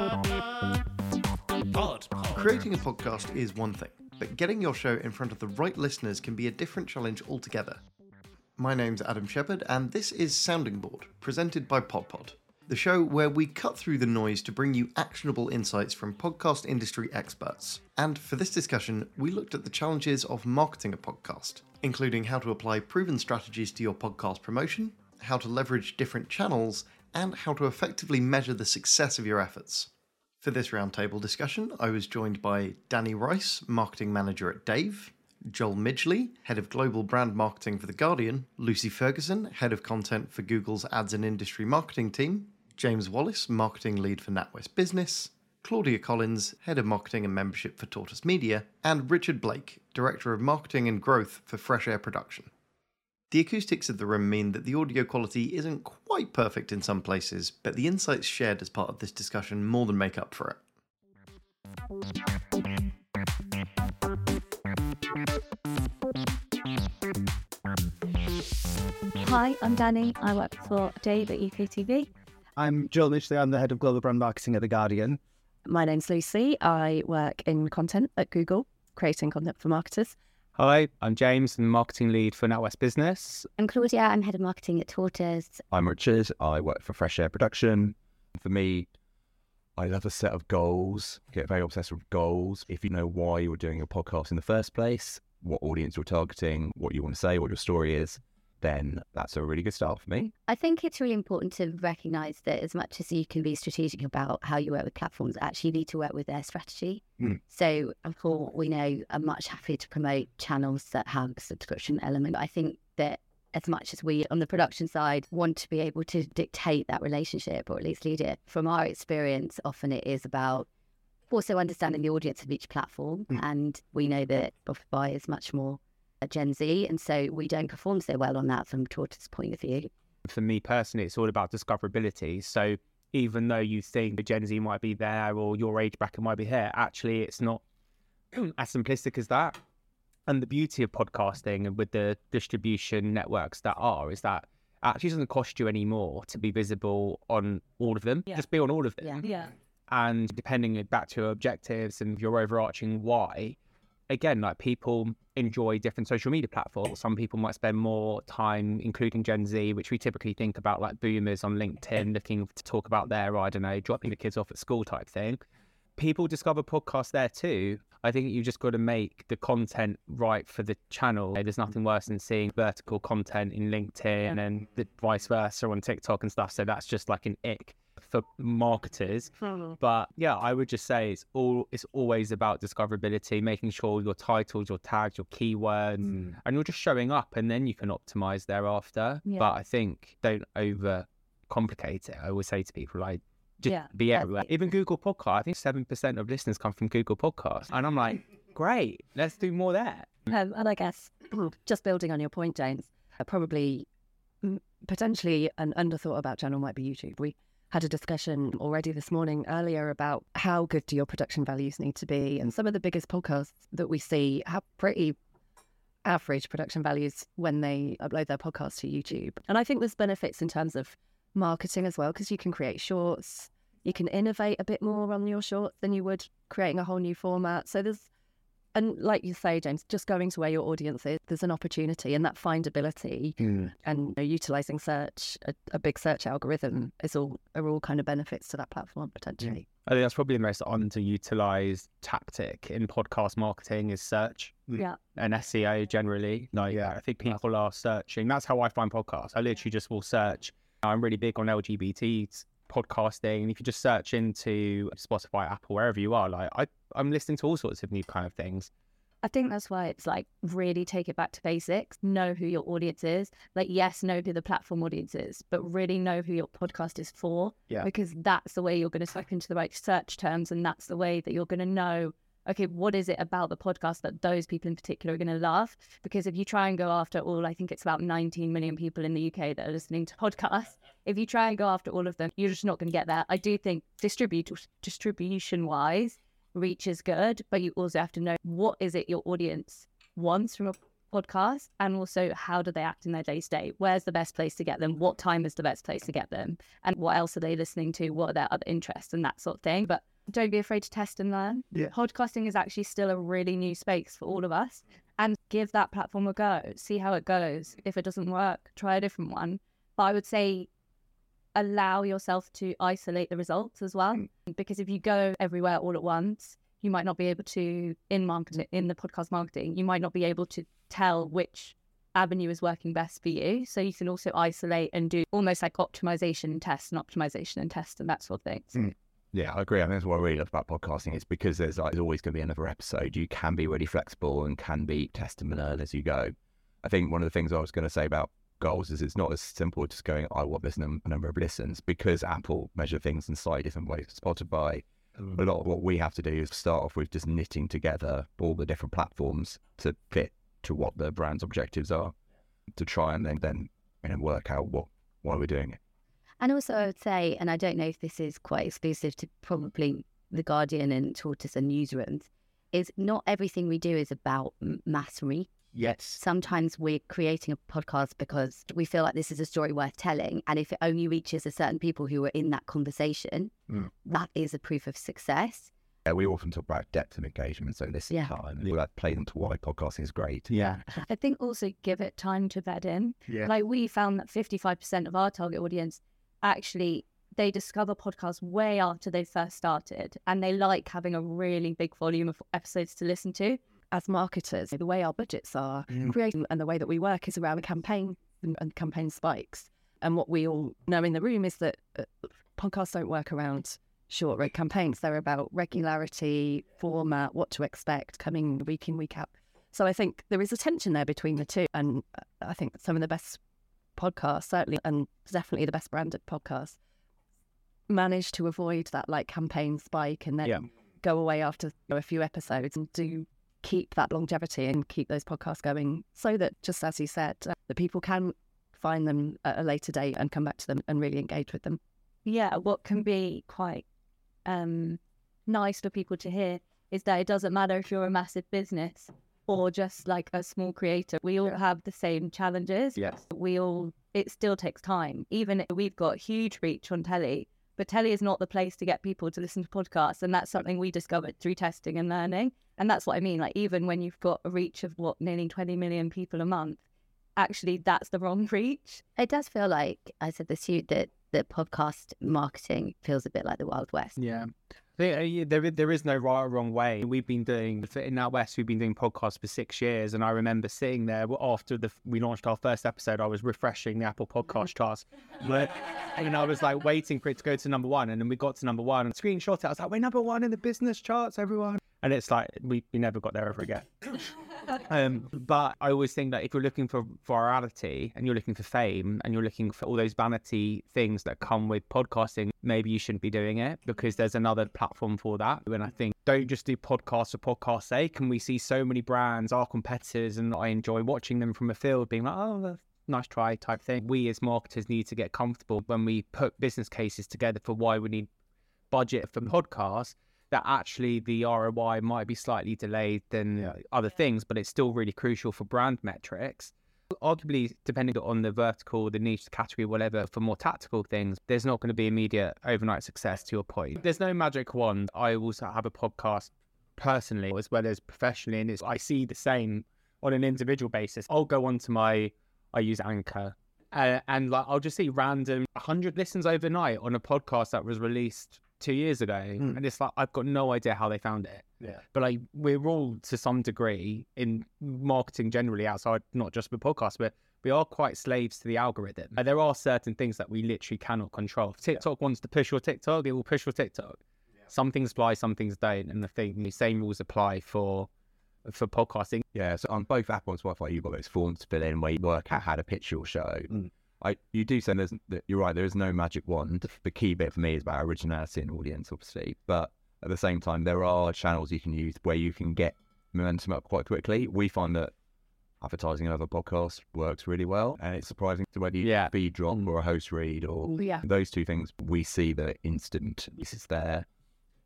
Pod. Creating a podcast is one thing, but getting your show in front of the right listeners can be a different challenge altogether. My name's Adam Shepherd, and this is Sounding Board, presented by PodPod, the show where we cut through the noise to bring you actionable insights from podcast industry experts. And for this discussion, we looked at the challenges of marketing a podcast, including how to apply proven strategies to your podcast promotion, how to leverage different channels, and how to effectively measure the success of your efforts. For this roundtable discussion, I was joined by Danny Rice, marketing manager at Dave, Joel Midgley, head of global brand marketing for The Guardian, Lucy Ferguson, head of content for Google's ads and industry marketing team, James Wallis, marketing lead for NatWest Business, Claudia Collins, head of marketing and membership for Tortoise Media, and Richard Blake, director of marketing and growth for Fresh Air Production. The acoustics of the room mean that the audio quality isn't quite perfect in some places, but the insights shared as part of this discussion more than make up for it. Hi, I'm Danny. I work for Dave at UKTV. I'm Joel Midgley. I'm the head of global brand marketing at The Guardian. My name's Lucy. I work in content at Google, creating content for marketers. Hi, I'm James, I'm the marketing lead for NatWest Business. I'm Claudia. I'm head of marketing at Tortoise. I'm Richard. I work for Fresh Air Production. For me, I love a set of goals. Get very obsessed with goals. If you know why you're doing your podcast in the first place, what audience you're targeting, what you want to say, what your story is, then that's a really good start for me. I think it's really important to recognise that as much as you can be strategic about how you work with platforms, actually you need to work with their strategy. Mm. So, of course, we know I'm much happier to promote channels that have a subscription element. I think that as much as we on the production side want to be able to dictate that relationship or at least lead it, from our experience, often it is about also understanding the audience of each platform. Mm. And we know that Spotify is much more Gen Z, and so we don't perform so well on that from Tortoise's point of view. For me personally, it's all about discoverability. So even though you think Gen Z might be there or your age bracket might be here, actually it's not as simplistic as that. And the beauty of podcasting and with the distribution networks that are is that it actually doesn't cost you any more to be visible on all of them. Yeah. Just be on all of them. Yeah. Yeah. and depending back to your objectives and your overarching why again like people enjoy different social media platforms. Some people might spend more time including gen z which we typically think about like boomers on linkedin looking to talk about their i don't know dropping the kids off at school type thing. People discover podcasts there too. I think you just got to make the content right for the channel. There's nothing worse than seeing vertical content in linkedin and then the vice versa on tiktok and stuff. So that's just like an ick for marketers but yeah, I would just say it's all it's always about discoverability, making sure your titles, your tags, your keywords, and you're just showing up, and then you can optimize thereafter. Yeah. But I think don't over complicate it. I always say to people like just Yeah, be everywhere. Even Google Podcast, I think seven percent of listeners come from Google Podcast, and I'm like, great, let's do more there. Um, and I guess just building on your point, James, uh, probably mm, potentially an underthought about channel might be YouTube. We had a discussion already this morning earlier about how good do your production values need to be, and some of the biggest podcasts that we see have pretty average production values when they upload their podcast to YouTube. And I think there's benefits in terms of marketing as well because you can create shorts, you can innovate a bit more on your shorts than you would creating a whole new format. So there's and like you say, James, just going to where your audience is, there's an opportunity, and that findability hmm. and you know, utilizing search, a, a big search algorithm, is all are all kind of benefits to that platform potentially. I think that's probably the most underutilized tactic in podcast marketing is search. Yeah. and SEO generally. Like, yeah, I think people are searching. That's how I find podcasts. I literally just will search. I'm really big on LGBT podcasting, and if you just search into Spotify, Apple, wherever you are, like I, I'm listening to all sorts of new kind of things. I think that's why it's like really take it back to basics. Know who your audience is. Like, yes, know who the platform audience is, but really know who your podcast is for. Yeah. Because that's the way you're going to type into the right search terms, and that's the way that you're going to know. Okay, what is it about the podcast that those people in particular are going to love? Because if you try and go after all, I think it's about 19 million people in the UK that are listening to podcasts. If you try and go after all of them, you're just not going to get there. I do think distribute distribution wise, reach is good, but you also have to know what is it your audience wants from a podcast, and also how do they act in their day to day? Where's the best place to get them? What time is the best place to get them? And what else are they listening to? What are their other interests and that sort of thing? But don't be afraid to test and learn. Yeah. Podcasting is actually still a really new space for all of us. And give that platform a go. See how it goes. If it doesn't work, try a different one. But I would say allow yourself to isolate the results as well. Mm. Because if you go everywhere all at once, you might not be able to in marketing mm. in the podcast marketing, you might not be able to tell which avenue is working best for you. So you can also isolate and do almost like optimization and test and optimization and test and that sort of thing. So Yeah, I agree. I think that's what I really love about podcasting is because there's, like, there's always going to be another episode. You can be really flexible and can be test and learn as you go. I think one of the things I was going to say about goals is it's not as simple as just going, I want this num- number of listens because Apple measure things in slightly different ways. Spotify, a mm. lot of what we have to do is start off with just knitting together all the different platforms to fit to what the brand's objectives are to try and then, then you know, work out what why we're doing it. And also, I would say, and I don't know if this is quite exclusive to probably The Guardian and Tortoise and newsrooms, is not everything we do is about m- mass reach. Yes. Sometimes we're creating a podcast because we feel like this is a story worth telling. And if it only reaches a certain people who are in that conversation, Mm. that is a proof of success. Yeah, we often talk about depth of engagement, so this Yeah. time. And that plays into why podcasting is great. Yeah. I think also give it time to bed in. Yeah. Like we found that 55% of our target audience actually they discover podcasts way after they first started and they like having a really big volume of episodes to listen to. As marketers, the way our budgets are created and the way that we work is around campaign and, and campaign spikes. And what we all know in the room is that uh, podcasts don't work around short rate campaigns. They're about regularity, format, what to expect, coming week in, week out. So I think there is a tension there between the two. And uh, I think some of the best podcasts, certainly, and definitely the best branded podcasts, manage to avoid that like campaign spike and then Yeah. go away after you know, a few episodes and do keep that longevity and keep those podcasts going so that just as you said uh, that people can find them at a later date and come back to them and really engage with them Yeah, what can be quite um, nice for people to hear is that it doesn't matter if you're a massive business or just like a small creator. We all have the same challenges. Yes. we all it still takes time even if we've got huge reach on telly but telly is not the place to get people to listen to podcasts and that's something we discovered through testing and learning and that's what i mean like even when you've got a reach of what nearly 20 million people a month actually that's the wrong reach It does feel like, I said this to you, that, that podcast marketing feels a bit like the Wild West. Yeah. Uh, There, there is no right or wrong way. We've been doing in NatWest. We've been doing podcasts for six years, and I remember sitting there after the we launched our first episode. I was refreshing the Apple Podcast charts, but, and I was like waiting for it to go to number one, and then we got to number one and screenshot it. I was like, "We're number one in the business charts, everyone!" And it's like we, we never got there ever again. Um, but I always think that if you're looking for virality and you're looking for fame and you're looking for all those vanity things that come with podcasting, maybe you shouldn't be doing it because there's another platform for that. And I think don't just do podcasts for podcast's sake. And we see so many brands, our competitors, and I enjoy watching them from a field being like, oh, nice try type thing. We as marketers need to get comfortable when we put business cases together for why we need budget for podcasts that actually the ROI might be slightly delayed than other things, but it's still really crucial for brand metrics. Arguably, depending on the vertical, the niche, the category, whatever, for more tactical things, there's not going to be immediate overnight success to your point. There's no magic wand. I also have a podcast personally as well as professionally, and it's, I see the same on an individual basis. I'll go onto my, I use Anchor, uh, and like I'll just see random 100 listens overnight on a podcast that was released two years ago, hmm. and it's like I've got no idea how they found it. Yeah. But like we're all to some degree in marketing generally outside, not just with podcasts, but we are quite slaves to the algorithm. And there are certain things that we literally cannot control. If TikTok wants to push your TikTok, it will push your TikTok. Some things apply, some things don't, and I think the same rules apply for for podcasting. Yeah, so on both Apple and Spotify, you've got those forms to fill in where you work out how to pitch your show. Hmm. I, you do say there's, that you're right, there is no magic wand. The key bit for me is about originality and audience, obviously. But at the same time, there are channels you can use where you can get momentum up quite quickly. We find that advertising another podcast works really well. And it's surprising to whether you Yeah. feed drop or a host read or yeah those two things, we see the instant this is there.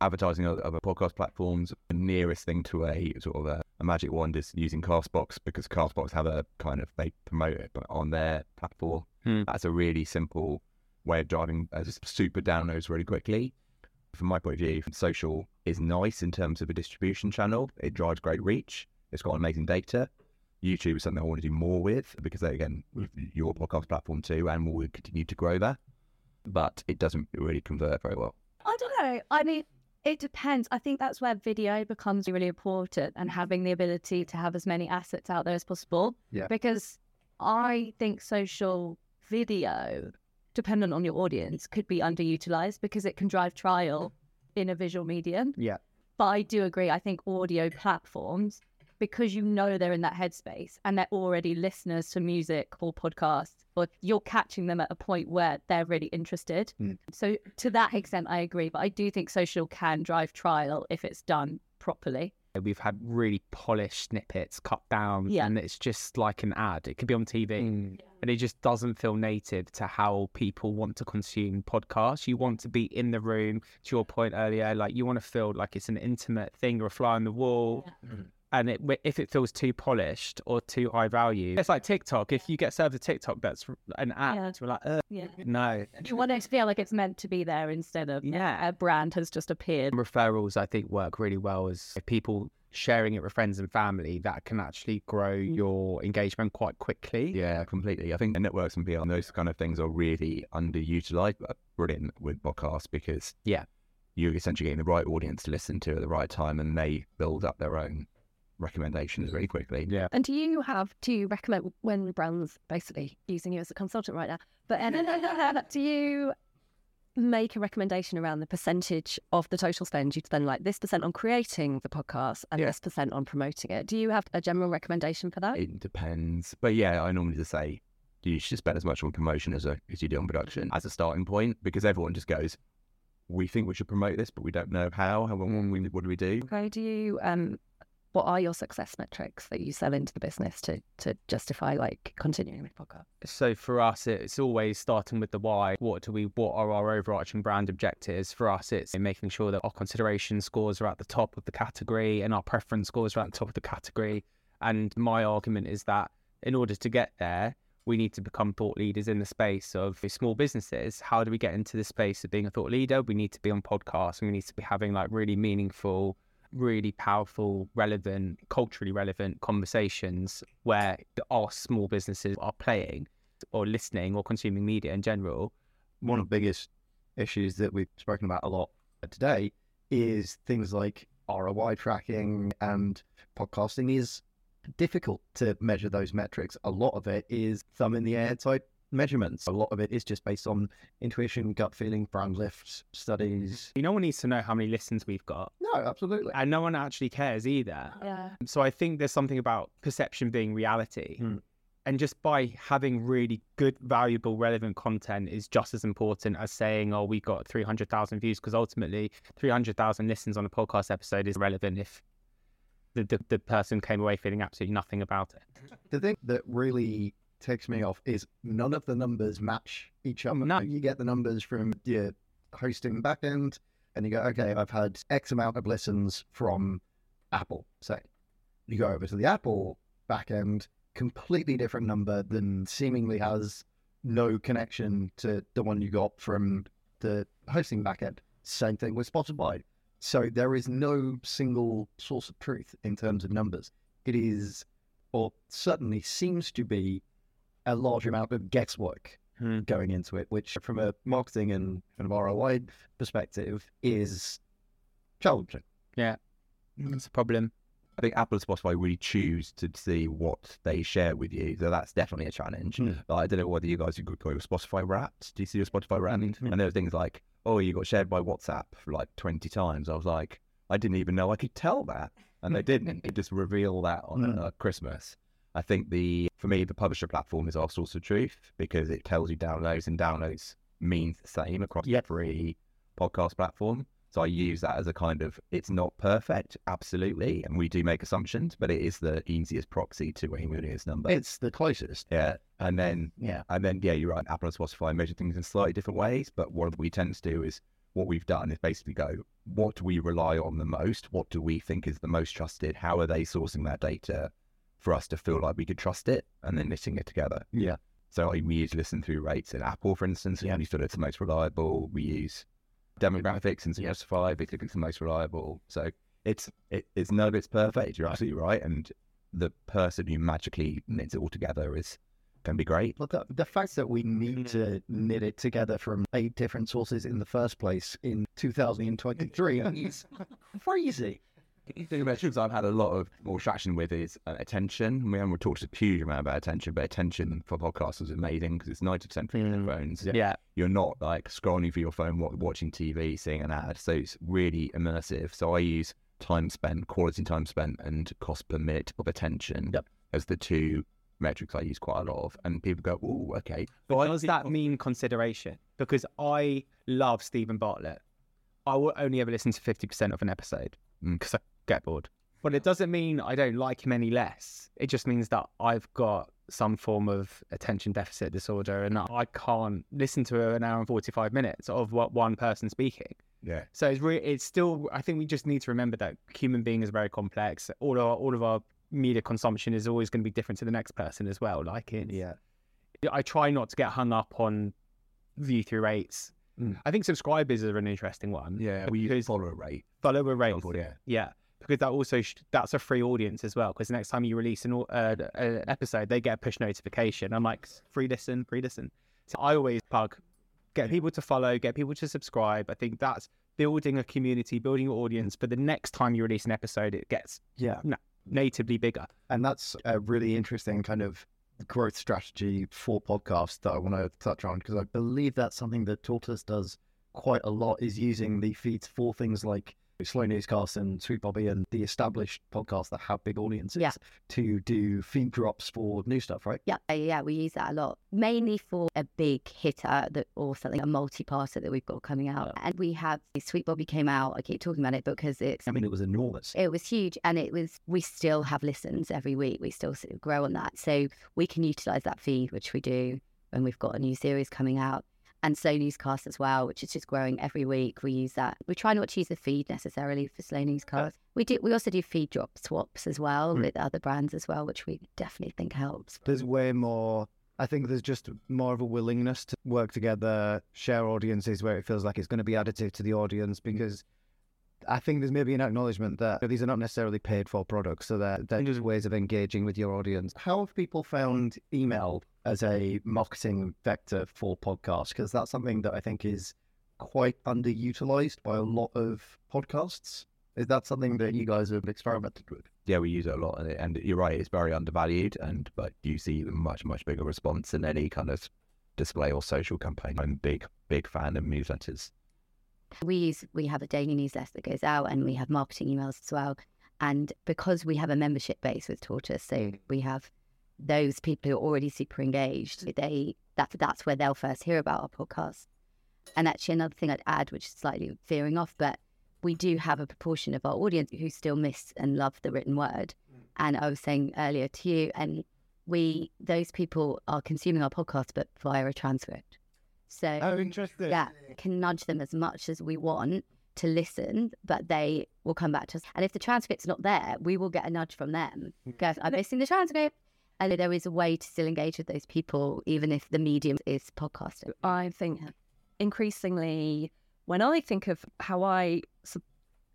advertising on other podcast platforms. The nearest thing to a sort of a, a magic wand is using Castbox because Castbox have a kind of they promote it but on their platform. Hmm. That's a really simple way of driving uh, just super downloads really quickly. From my point of view, social is nice in terms of a distribution channel. It drives great reach. It's got amazing data. YouTube is something I want to do more with because again, with your podcast platform too, and we'll continue to grow that. But it doesn't really convert very well. I don't know. I mean, it depends. I think that's where video becomes really important and mm-hmm. having the ability to have as many assets out there as possible. Yeah. Because I think social video, dependent on your audience, could be underutilized because it can drive trial in a visual medium. Yeah. But I do agree. I think audio platforms, because you know they're in that headspace and they're already listeners to music or podcasts, or you're catching them at a point where they're really interested. Mm. So to that extent, I agree. But I do think social can drive trial if it's done properly. We've had really polished snippets cut down, Yeah. and it's just like an ad. It could be on TV, and it just doesn't feel native to how people want to consume podcasts. You want to be in the room. To your point earlier, like you want to feel like it's an intimate thing. You're a fly on the wall. And it, if it feels too polished or too high value, it's like TikTok. If you get served a TikTok that's an ad, Yeah. we're like, uh, Yeah. no. You want it to feel like it's meant to be there instead of Yeah. a brand has just appeared. referrals I think work really well as people sharing it with friends and family that can actually grow your engagement quite quickly. Yeah, completely. I think the networks and PR and those kind of things are really underutilized, but brilliant with podcasts because Yeah. you're essentially getting the right audience to listen to at the right time, and they build up their own recommendations really quickly. Yeah. And do you have, do you recommend when brands basically using you as a consultant right now, but um, do you make a recommendation around the percentage of the total spend you spend like this percent on creating the podcast and Yeah. this percent on promoting it? Do you have a general recommendation for that? It depends, but yeah, I normally just say you should spend as much on promotion as, a, as you do on production as a starting point because everyone just goes, we think we should promote this, but we don't know how. How when we, what do we do? Okay, do you um what are your success metrics that you sell into the business to to justify like continuing with podcast? So for us, it's always starting with the why. What do we? What are our overarching brand objectives? For us, it's making sure that our consideration scores are at the top of the category and our preference scores are at the top of the category. And my argument is that in order to get there, we need to become thought leaders in the space of small businesses. How do we get into the space of being a thought leader? We need to be on podcasts. and We need to be having like really meaningful, really powerful, relevant, culturally relevant conversations where our small businesses are playing or listening or consuming media in general. one of the biggest issues that we've spoken about a lot today is things like ROI tracking and podcasting is difficult to measure those metrics. A lot of it is thumb in the air type measurements. A lot of it is just based on intuition, gut feeling, brand lift studies. You No one needs to know how many listens we've got, No, absolutely. and no one actually cares either. Yeah. So I think there's something about perception being reality. Hmm. And just by having really good, valuable, relevant content is just as important as saying, oh, we got 300,000 views, because ultimately 300,000 listens on a podcast episode is relevant if the, the, the person came away feeling absolutely nothing about it. The thing that really takes me mm. off is none of the numbers match each other. No. You get the numbers from your hosting backend, and you go, okay, I've had X amount of listens from Apple, say. You go over to the Apple backend, completely different number than seemingly has no connection to the one you got from the hosting backend. Same thing with Spotify. So there is no single source of truth in terms of numbers. It is, or certainly seems to be, a large amount of guesswork Hmm. going into it, which from a marketing and kind of ROI perspective is challenging. Yeah. That's a problem. I think Apple and Spotify really choose to see what they share with you. So that's definitely a challenge. Mm. Like, I don't know whether you guys could go with Spotify Wrapped. Do you see your Spotify Wrapped? Mm. And there were things like, oh, you got shared by WhatsApp for like 20 times. I was like, I didn't even know I could tell that. And they didn't. They just reveal that on Mm. uh, Christmas. I think the, for me, the publisher platform is our source of truth because it tells you downloads and downloads means the same across every podcast platform. So I use that as a kind of, it's not perfect, absolutely. And we do make assumptions, but it is the easiest proxy to a Moonius number. It's the closest. yeah. And then, Yeah. and then, yeah, you're right. Apple and Spotify measure things in slightly different ways. But what we tend to do is what we've done is basically go, what do we rely on the most? What do we think is the most trusted? How are they sourcing that data for us to feel like we could trust it and then knitting it together? Yeah. So like, we use listen through rates in Apple, for instance, and we feel it's the most reliable. We use demographics and Spotify because it's the most reliable. So it's it, it's none of it's perfect. You're absolutely right, and the person who magically knits it all together is can be great. But the, the fact that we need mm. to knit it together from eight different sources in the first place in 2023 is crazy. The metrics I've had a lot of more traction with is uh, attention. We haven't talked a huge amount about attention, but attention for podcasts is amazing because it's 90% for your phones. Yeah. You're not like scrolling through your phone, watching TV, seeing an ad. So it's really immersive. So I use time spent, quality time spent, and cost per minute of attention Yep. as the two metrics I use quite a lot of. And people go, oh, okay. But does that mean consideration? Because I love Steven Bartlett. I will only ever listen to 50% of an episode Mm. because I get bored. But it doesn't mean I don't like him any less. It just means that I've got some form of attention deficit disorder and I can't listen to an hour and 45 minutes of what one person speaking. Yeah. So it's really, it's still, I think we just need to remember that human being is very complex. All of our, all of our media consumption is always going to be different to the next person as well. Like it's, Yeah. I try not to get hung up on view through rates. Mm. I think subscribers are an interesting one. Yeah. We use follower rate. follower example, yeah. Yeah, because that also sh- that's a free audience as well. Because next time you release an, uh, an episode, they get a push notification. I'm like free listen, free listen. So I always plug, get people to follow, get people to subscribe. I think that's building a community, building your audience. But the next time you release an episode, it gets Yeah. natively bigger. And that's a really interesting kind of growth strategy for podcasts that I want to touch on because I believe that's something that Tortoise does quite a lot is using the feeds for things like Slow Newscast and Sweet Bobby and the established podcasts that have big audiences Yeah. to do feed drops for new stuff, right? Yeah, yeah, we use that a lot, mainly for a big hitter that or something a multi-parter that we've got coming out. And we have Sweet Bobby came out. I keep talking about it because it's I mean, it was enormous. it was huge, and it was we still have listens every week. We still sort of grow on that, so we can utilize that feed, which we do when we've got a new series coming out. And Slow Newscast as well, which is just growing every week. We use that. We try not to use the feed necessarily for Slow Newscast. We do. We also do feed drop swaps as well Mm. with other brands as well, which we definitely think helps. there's way more I think there's just more of a willingness to work together, share audiences where it feels like it's going to be additive to the audience because I think there's maybe an acknowledgement that these are not necessarily paid for products, so they're, they're just ways of engaging with your audience. How have people found email as a marketing vector for podcasts? Because that's something that I think is quite underutilized by a lot of podcasts. Is that something that you guys have experimented with? yeah, we use it a lot, and, it, and you're right, it's very undervalued, and but you see a much much bigger response in any kind of display or social campaign. I'm a big big fan of newsletters. We use we have a daily newsletter that goes out, and we have marketing emails as well. And because we have a membership base with Tortoise, so we have those people who are already super engaged. Mm. They that that's where they'll first hear about our podcast. And actually, another thing I'd add, which is slightly veering off, but we do have a proportion of our audience who still miss and love the written word. Mm. And I was saying earlier to you, and we those people are consuming our podcast, but via a transcript. So Oh, interesting. yeah, can nudge them as much as we want to listen, but they will come back to us. And if the transcript's not there, we will get a nudge from them. Mm. Go, I'm missing the transcript. And there is a way to still engage with those people, even if the medium is podcasting. I think increasingly, when I think of how I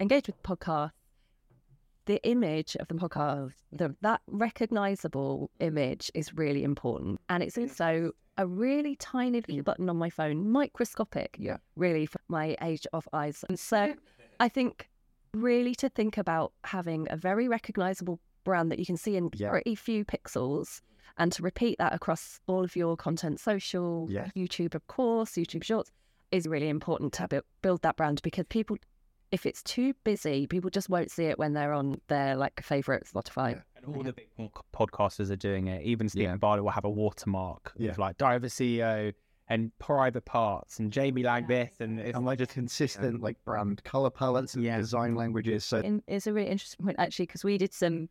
engage with podcasts, the image of the podcast, the, that recognizable image is really important. And it's also a really tiny little button on my phone, microscopic, Yeah. really, for my age of eyes. And so I think really to think about having a very recognizable brand that you can see in Yeah. pretty few pixels and to repeat that across all of your content, social, Yeah. YouTube, of course, YouTube Shorts, is really important to bu- build that brand because people, if it's too busy, people just won't see it when they're on their like favorite Spotify. And all the big podcasters are doing it. Even Steven Yeah. Barlow will have a watermark Yeah. of like Diary of a CEO and Private Parts and Jamie Laing this and it's And like just consistent like brand color palettes and Yeah. design languages. So in, it's a really interesting point actually because we did some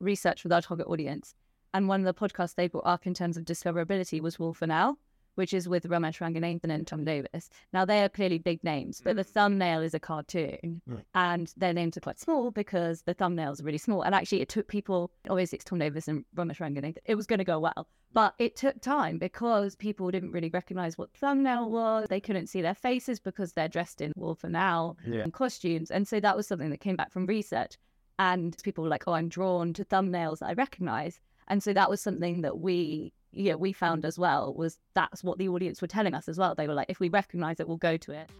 research with our target audience and one of the podcasts they brought up in terms of discoverability was wolf and owl which is with Romesh Ranganathan and Tom Davis. Now they are clearly big names, but the mm. thumbnail is a cartoon, Right. and their names are quite small because the thumbnails are really small. And actually, it took people. Obviously, it's Tom Davis and Romesh Ranganathan. It was going to go well, but it took time because people didn't really recognize what thumbnail was. They couldn't see their faces because they're dressed in Wolf and Owl Yeah. and costumes, and so that was something that came back from research. And people were like, "Oh, I'm drawn to thumbnails that I recognize." And so that was something that we, yeah, we found as well was that's what the audience were telling us as well. They were like, if we recognize it, we'll go to it.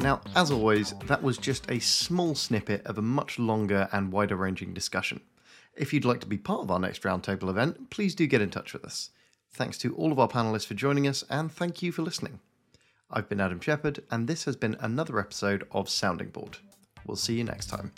Now, as always, that was just a small snippet of a much longer and wider ranging discussion. If you'd like to be part of our next roundtable event, please do get in touch with us. Thanks to all of our panelists for joining us, and thank you for listening. I've been Adam Shepherd, and this has been another episode of Sounding Board. We'll see you next time.